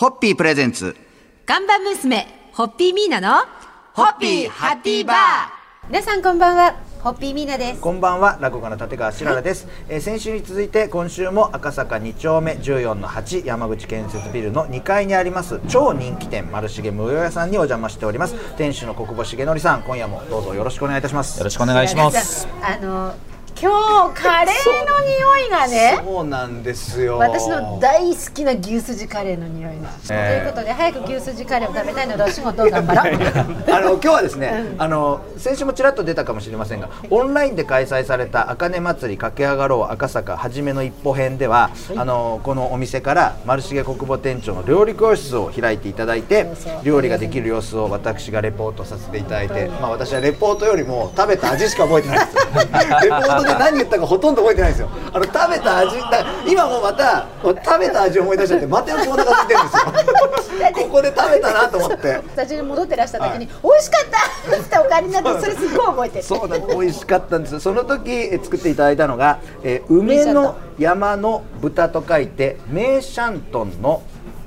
ホッピープレゼンツ。看板娘、ホッピーミーナの、ホッピーハッピーバー皆さんこんばんは、ホッピーミーナです。こんばんは、落語家の立川しららです、えー先週に続いて今週も赤坂2丁目14の8山口建設ビルの2階にあります超人気店丸重無用屋さんにお邪魔しております店主の国保重則さん今夜もどうぞよろしくお願いいたしますよろしくお願いします。あの、今日カレーの匂いがね。そうなんですよ。私の大好きな牛すじカレーの匂いが、ええ。ということで早く牛すじカレーを食べたいのでお仕事を頑張ろう。あの今日はですね、あの先週もちらっと出たかもしれませんが、オンラインで開催された茜祭り駆け上がろう赤坂はじめの一歩編では、あのこのお店から丸重国母店長の料理教室を開いていただいて料理ができる様子を私がレポートさせていただいて、まあ私はレポートよりも食べた味しか覚えてないです。よ レポートで何言ったかほとんど覚えてないんですよあの食べた味だ今もまた食べた味を思い出しちゃってまたよくお腹空いてるんですよ ここで食べたなと思ってスタジオに戻ってらした時に、美味しかったってお帰りになってそれすっごい覚えてるそうなんです美味しかったんですその時えー作っていただいたのが、えー梅の山の豚と書いてメーシャントンの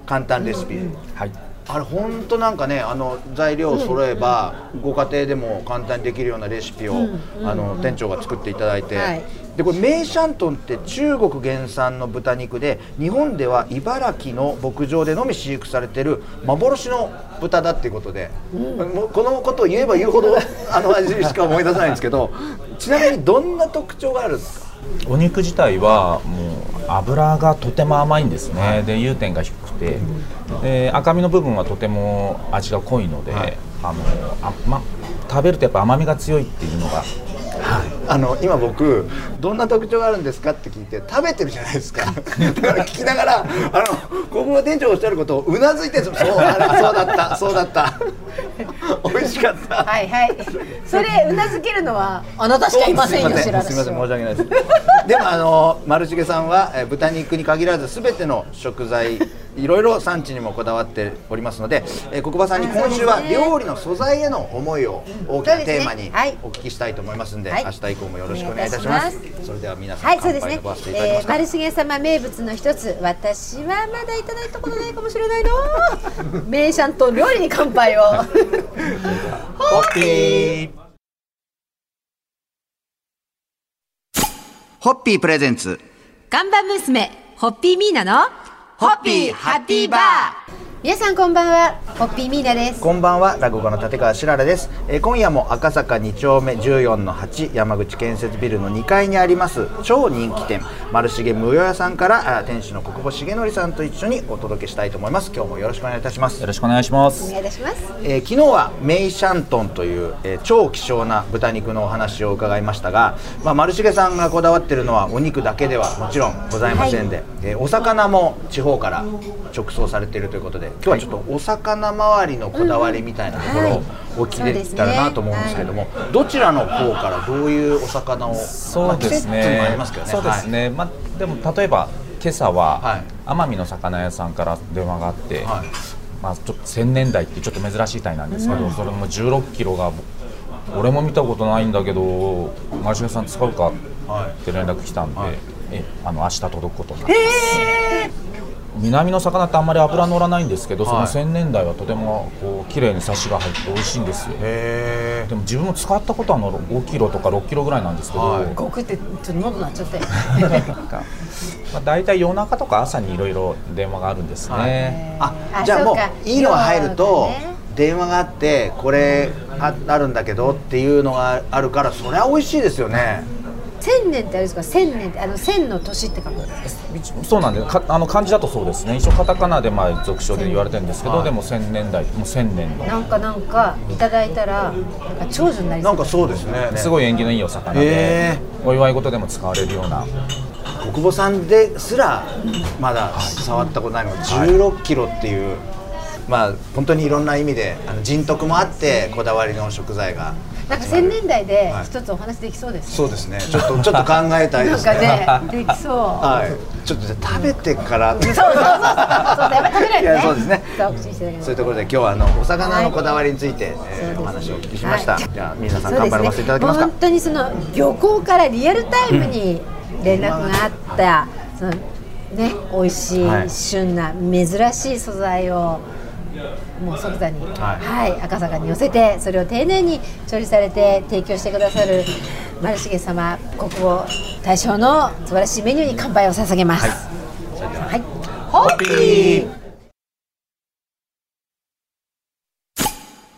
簡単レシピ、はい。あれ本当なんかねあの材料を揃えば、ご家庭でも簡単にできるようなレシピを、あの店長が作っていただいて、はい。でこれメイシャントンって中国原産の豚肉で日本では茨城の牧場でのみ飼育されてる幻の豚だっていうことで、もうこのことを言えば言うほど あの味しか思い出せないんですけどちなみにどんな特徴があるんですか？お肉自体はもう油がとても甘いんですね。で融点が低くて、で赤身の部分はとても味が濃いので、はい。あのあま食べるとやっぱ甘みが強いっていうのが。あの今僕どんな特徴があるんですかって聞いて食べてるじゃないですか。だから聞きながらあの国語店長がおっしゃることをうなずいてるんですよそうあれそうだったそうだった。美味しかった。はいはい。それうなずけるのはあなたしかいませんよすい白ません。すいません申しは訳ないです。でもあの丸重さんはえー豚肉に限らずすべての食材いろいろ産地にもこだわっておりますので、えー、国場さんに今週は料理の素材への思いを大きなテーマにはい。お聞きしたいと思いますので、はい。明日以降もよろしくお願いいたします。それでは皆さん、はいそうですね。乾杯のばせていただきまえー、すか、丸重様名物の一つ私はまだいただいたことないかもしれないの。名シャンと料理に乾杯を。ホッピー。ホッピープレゼンツ。看板娘ホッピーミーナのホッピーハッピーバー。皆さんこんばんはホッピーミーナです。こんばんは落語家の立川しららです、えー今夜も赤坂2丁目14の8山口建設ビルの2階にあります超人気店丸重無用屋さんからあ店主の国保重則さんと一緒にお届けしたいと思います。今日もよろしくお願いいたします。よろしくお願いしまおす。願いいたします。えー昨日はメイシャントンという、えー超希少な豚肉のお話を伺いましたが、まあ、丸重さんがこだわっているのはお肉だけではもちろんございませんで、えーお魚も地方から直送されているということで今日はちょっとお魚周りのこだわりみたいなところをお聞きできたらなと思うんですけども、どちらの方からどういうお魚をそうですまあありねますけど。ね。そうですね。まあでも例えば今朝ははい奄美の魚屋さんから電話があって、はい。まあちょっと千年代ってちょっと珍しい鯛なんですけど、それも16キロが俺も見たことないんだけど丸重さん使うかって連絡来たんで、はい。えあの明日届くことになってます。南の魚ってあんまり脂乗らないんですけど、そはい。の千年代はとてもこう綺麗にサシが入って美味しいんですよ。へでも自分も使ったことはあの5キロとか6キロぐらいなんですけど、はい。ごくってちょっと喉なっちゃってまあ、大体夜中とか朝にいろいろ電話があるんですね、ああじゃあもそういいのが入ると電話があってこれああるんだけどっていうのがあるからそれは美味しいですよね千年ってあれですか？千年ってあの千の年って書くんです。そうなんです。かあの漢字だとそうですね。一応カタカナでまあ俗称で言われてるんですけど、はい。でも千年代もう千年の。なんかなんかいただいたらなんか長寿になりそう。なんかそうですね。すごい縁起のいいお魚で、へお祝い事でも使われるような。国母さんですらまだ触ったことないのが16キロっていう、まあ本当にいろんな意味であの人徳もあってこだわりの食材がなんか千年代ではい。一つお話できそうです、そうですね。ちょっとちょっと考えたいですね。なんかねできそう。はい。ちょっとじゃあ食べてから。そうそうそうそう。そうやっぱり食べないとねそうですね。そういうところで今日はあのお魚のこだわりについて、えーお話をお聞きしました、はい。じゃあ皆さん頑張らせていただきますか？本当にその漁港からリアルタイムに連絡があった、そのね美味しい。旬な珍しい素材をもう即座に、ははいい赤坂に寄せてそれを丁寧に処理されて提供してくださる丸重様国宝大賞の素晴らしいメニューに乾杯を捧げます。はい、ホッピー。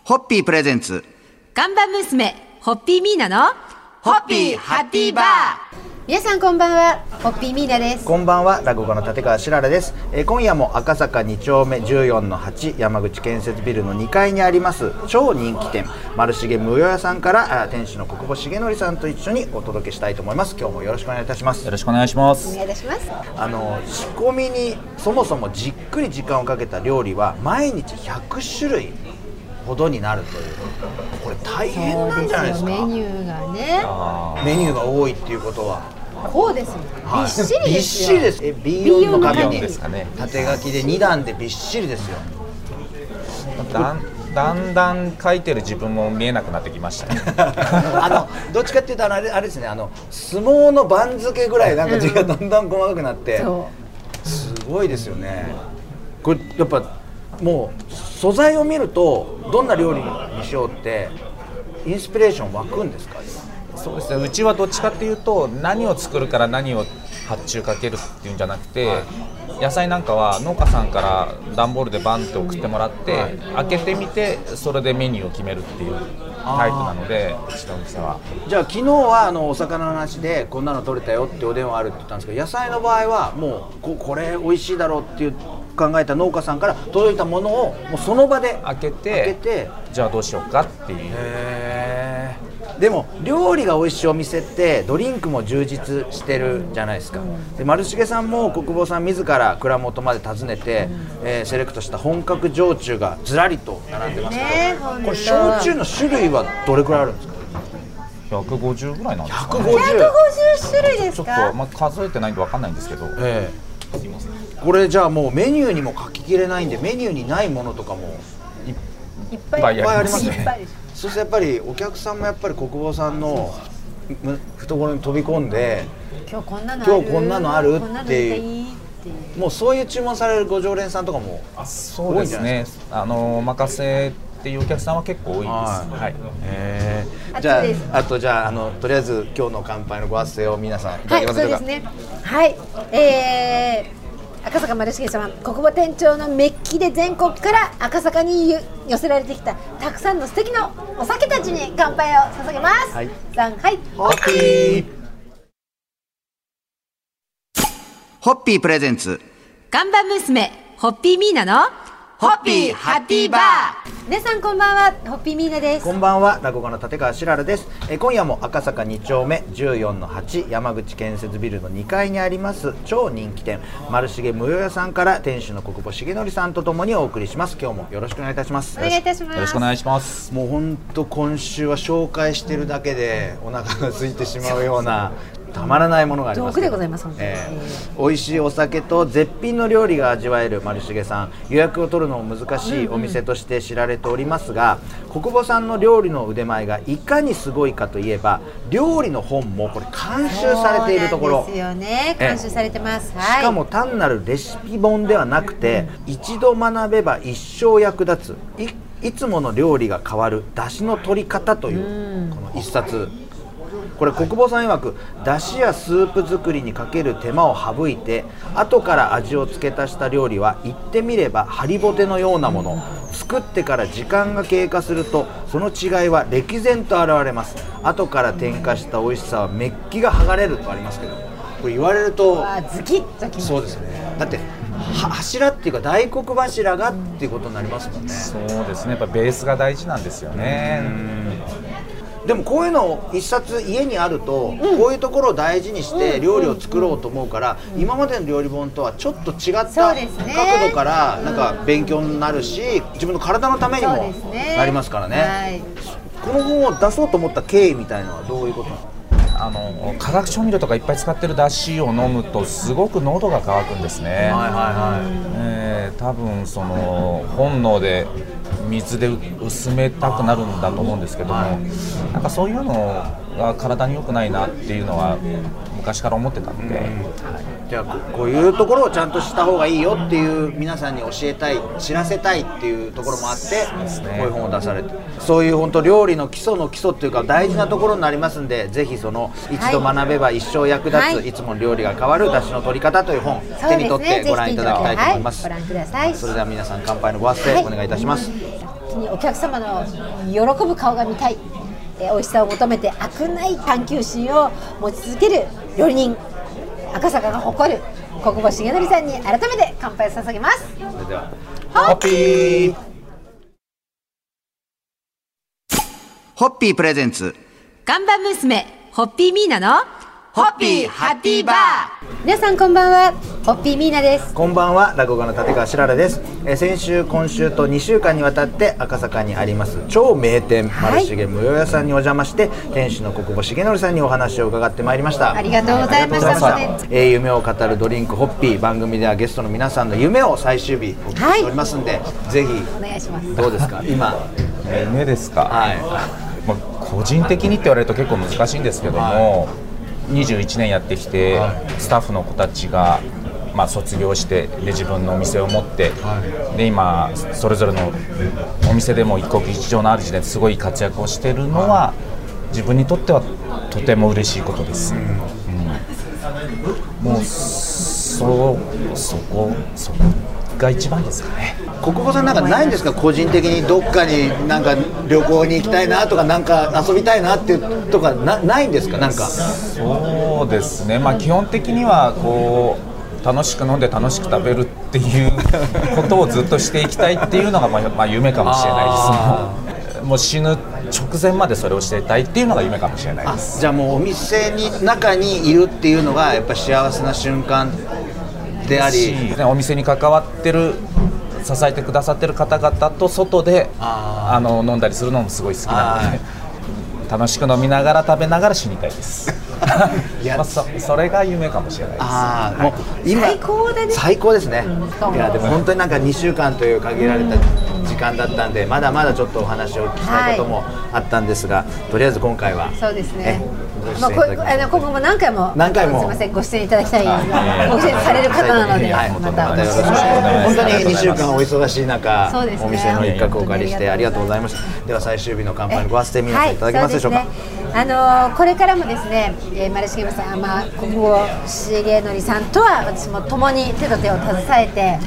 ホッピープレゼンツ。看板娘ホッピーミーナのホッピーハッピーバー。皆さんこんばんは。ホッピーミーナです。こんばんは落語家の立川しららです、えー今夜も赤坂2丁目14の8山口建設ビルの2階にあります超人気店丸重無用屋さんからあー店主の国保重則さんと一緒にお届けしたいと思います。今日もよろしくお願いいたします。よろしくお願いしまおす願いいたします。あの仕込みにそもそもじっくり時間をかけた料理は毎日100種類ほどになるというこれ大変なんじゃないですか。メニューがね。あメニューが多いっていうことは。こうですよ。びっしりびっですよ。しりです。え B4 の紙ーにですかね。縦書きで2段でびっしりですよ。だんだんだん書いてる自分も見えなくなってきましたね。あのどっちかっていうとあれあれですね。あの相撲の番付ぐらいなんか字がどんどん細かくなって、そすごいですよね。これやっぱもう素材を見るとどんな料理にしようってインスピレーション湧くんですか？そうですね。うちはどっちかっていうと何を作るから何を発注かけるっていうんじゃなくて、野菜なんかは農家さんから段ボールでバンって送ってもらって、開けてみてそれでメニューを決めるっていうタイプなのでうちのお店は。じゃあ昨日はあのお魚の話でこんなの取れたよってお電話あるって言ったんですけど野菜の場合はもうここれ美味しいだろうっていう考えた農家さんから届いたものをもうその場で開けて開けてじゃあどうしようかっていう。でも料理が美味しいお店ってドリンクも充実してるじゃないですか、で丸重さんも国保さん自ら蔵元まで訪ねて、えーセレクトした本格焼酎がずらりと並んでます。けど、ねこれ焼酎の種類はどれくらいあるんですか？150ぐらいなんですかね。150 150種類ですちょっかと、まあ、数えてないんで分かんないんですけど。ええこれじゃあもうメニューにも書ききれないんでメニューにないものとかもいっぱいありますいっぱいありますね。そうするとやっぱりお客さんもやっぱり国保さんのむ懐に飛び込んで今日こんなのある。今日こんなのあるっていう。もうそういう注文されるご常連さんとかもそうですね。あのお任せっていうお客さんは結構多いですはい。えじゃあああとじゃああのとりあえず今日の乾杯のご発声を皆さんいたはい、そうですね。はい、えー、赤坂丸重様、国母店長のメッキで全国から赤坂にゆ寄せられてきたたくさんの素敵なお酒たちに乾杯を捧げます。はいさんはい。ホッピーホッピープレゼンツ看板娘ホッピーミーナのホッピーハッピーバー。皆さんこんばんは、ホッピーミーナです。こ。んばんは落語家の立川しららです。えー今夜も赤坂2丁目14の8山口建設ビルの2階にあります超人気店丸重無用屋さんから店主の国保重則さんとともにお送りします。今日もよろしくお願いいたします。お願いいたします。よろしくお願いします。もう本当今週は紹介してるだけでお腹が空いてしまうようなたまらないものがありますでございますええ。美味しいお酒と絶品の料理が味わえる丸重さん。予約を取るのも難しいお店として知られておりますが、国母さんの料理の腕前がいかにすごいかといえば料理の本もこれ監修されているところ。ですよね。監修されてます。しはい。かも単なるレシピ本ではなくて、一度学べば一生役立つ。いいつもの料理が変わる。出汁の取り方というこの一冊これ国母さん曰く出汁やスープ作りにかける手間を省いて後から味を付け足した料理は言ってみればハリボテのようなもの。作ってから時間が経過するとその違いは歴然と現れます。後から添加した美味しさはメッキが剥がれるとありますけどこれ言われるとあズキッときます。そうですね。だっては柱っていうか大黒柱がっていうことになりますもんね。そうですね。やっぱベースが大事なんですよねでもこういうの一冊家にあると、こういうところを大事にして料理を作ろうと思うから、今までの料理本とはちょっと違ったそうですね。角度からなんか勉強になるし自分の体のためにもなりますからね。はい。この本を出そうと思った経緯みたいなのはどういうことなんですかあの化学調味料とかいっぱい使ってるだしを飲むとすごく喉が渇くんですね、はいはえー多分その本能で水で薄めたくなるんだと思うんですけども、なんかそういうのが体に良くないなっていうのは昔から思ってたので、はい。じゃあここういうところをちゃんとした方がいいよっていう皆さんに教えたい知らせたいっていうところもあってこういう本を出されて。そういう本当料理の基礎の基礎っていうか大事なところになりますんでぜひその一度学べば一生役立つ、はい。い、つも料理が変わる出汁の取り方という本そう手に取ってご覧いただきたいと思います、ぜひご覧ください。それでは皆さん乾杯のご発声お願いいたします、お客様の喜ぶ顔が見たい、えー美味しさを求めて飽くない探求心を持ち続ける料理人赤坂が誇る国保重則さんに改めて乾杯を捧げます。それではホッピーホッピープレゼンツ看板娘ホッピーミーナのホッピーハッピーバー。皆さんこんばんは。ホッピーミーナです。こんばんは落語家の立川しららです、えー先週今週と2週間にわたって赤坂にあります超名店はい。丸重無用屋さんにお邪魔して店主の国保重則さんにお話を伺ってまいりました。ありがとうございました。ありがとうございました。えー夢を語るドリンクホッピー番組ではゲストの皆さんの夢を最終日お聞きしておりますんで、ぜひ。お願いします。どうですか？今。夢ですか、はい。まあ、個人的にって言われると結構難しいんですけども、21年やってきて、スタッフの子たちが、まあ、卒業してで自分のお店を持って、で今それぞれのお店でも一国一城の主ですごい活躍をしているのは自分にとってはとても嬉しいことです。うん。もうそそこそこが一番ですかね。国保さんなんかないんですか？個人的にどっかになんか旅行に行きたいなとかなんか遊びたいなっていうとかなないんですか？なんか。そうですね、まあ、基本的にはこう楽しく飲んで楽しく食べるっていうことをずっとしていきたいっていうのが、まあまあ、夢かもしれないです。もう死ぬ直前までそれをしていたいっていうのが夢かもしれないあです。じゃあもうお店に中にいるっていうのがやっぱ幸せな瞬間であり。ね。お店に関わってる支えてくださってる方々と外でああの飲んだりするのもすごい好きなので 楽しく飲みながら食べながら死にたいです。いや まあ、そそれが夢かもしれないです。ああもう今最高だね。最高ですね、うんいやでも本当になんか2週間という限られた時間だったんでまだまだちょっとお話を聞きたいこともあったんですが、とりあえず今回はそうですね。え。まあ、こあの今後も何回も何回も。すみませんご出演いただきたいご出演される方なので、はい、またお願いします。本当に2週間お忙しい中、そうですね。お店の一角をお借りしてありがとうございました。では最終日の乾杯のご発声皆さんいただけますでしょうか、はい、ね。あのーこれからもですね、えー、丸重さん、まあ、国保重則さんとは私も共に手と手を携えて、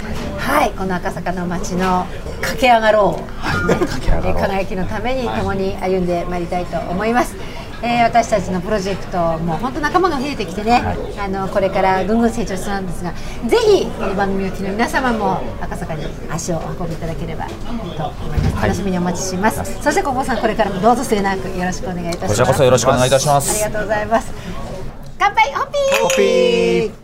はい、この赤坂の街の駆け上がろう、ねえー輝きのために共に歩んでまいりたいと思います。えー私たちのプロジェクトも本当仲間が増えてきてね、あのこれからぐんぐん成長しそうなんですがぜひ番組を聞きの皆様も赤坂に足をお運びいただければと思います、楽しみにお待ちします、そして小保さんこれからもどうぞ末永くよろしくお願いいたします。こちらこそよろしくお願いいたします。ありがとうございます。乾杯ホッピー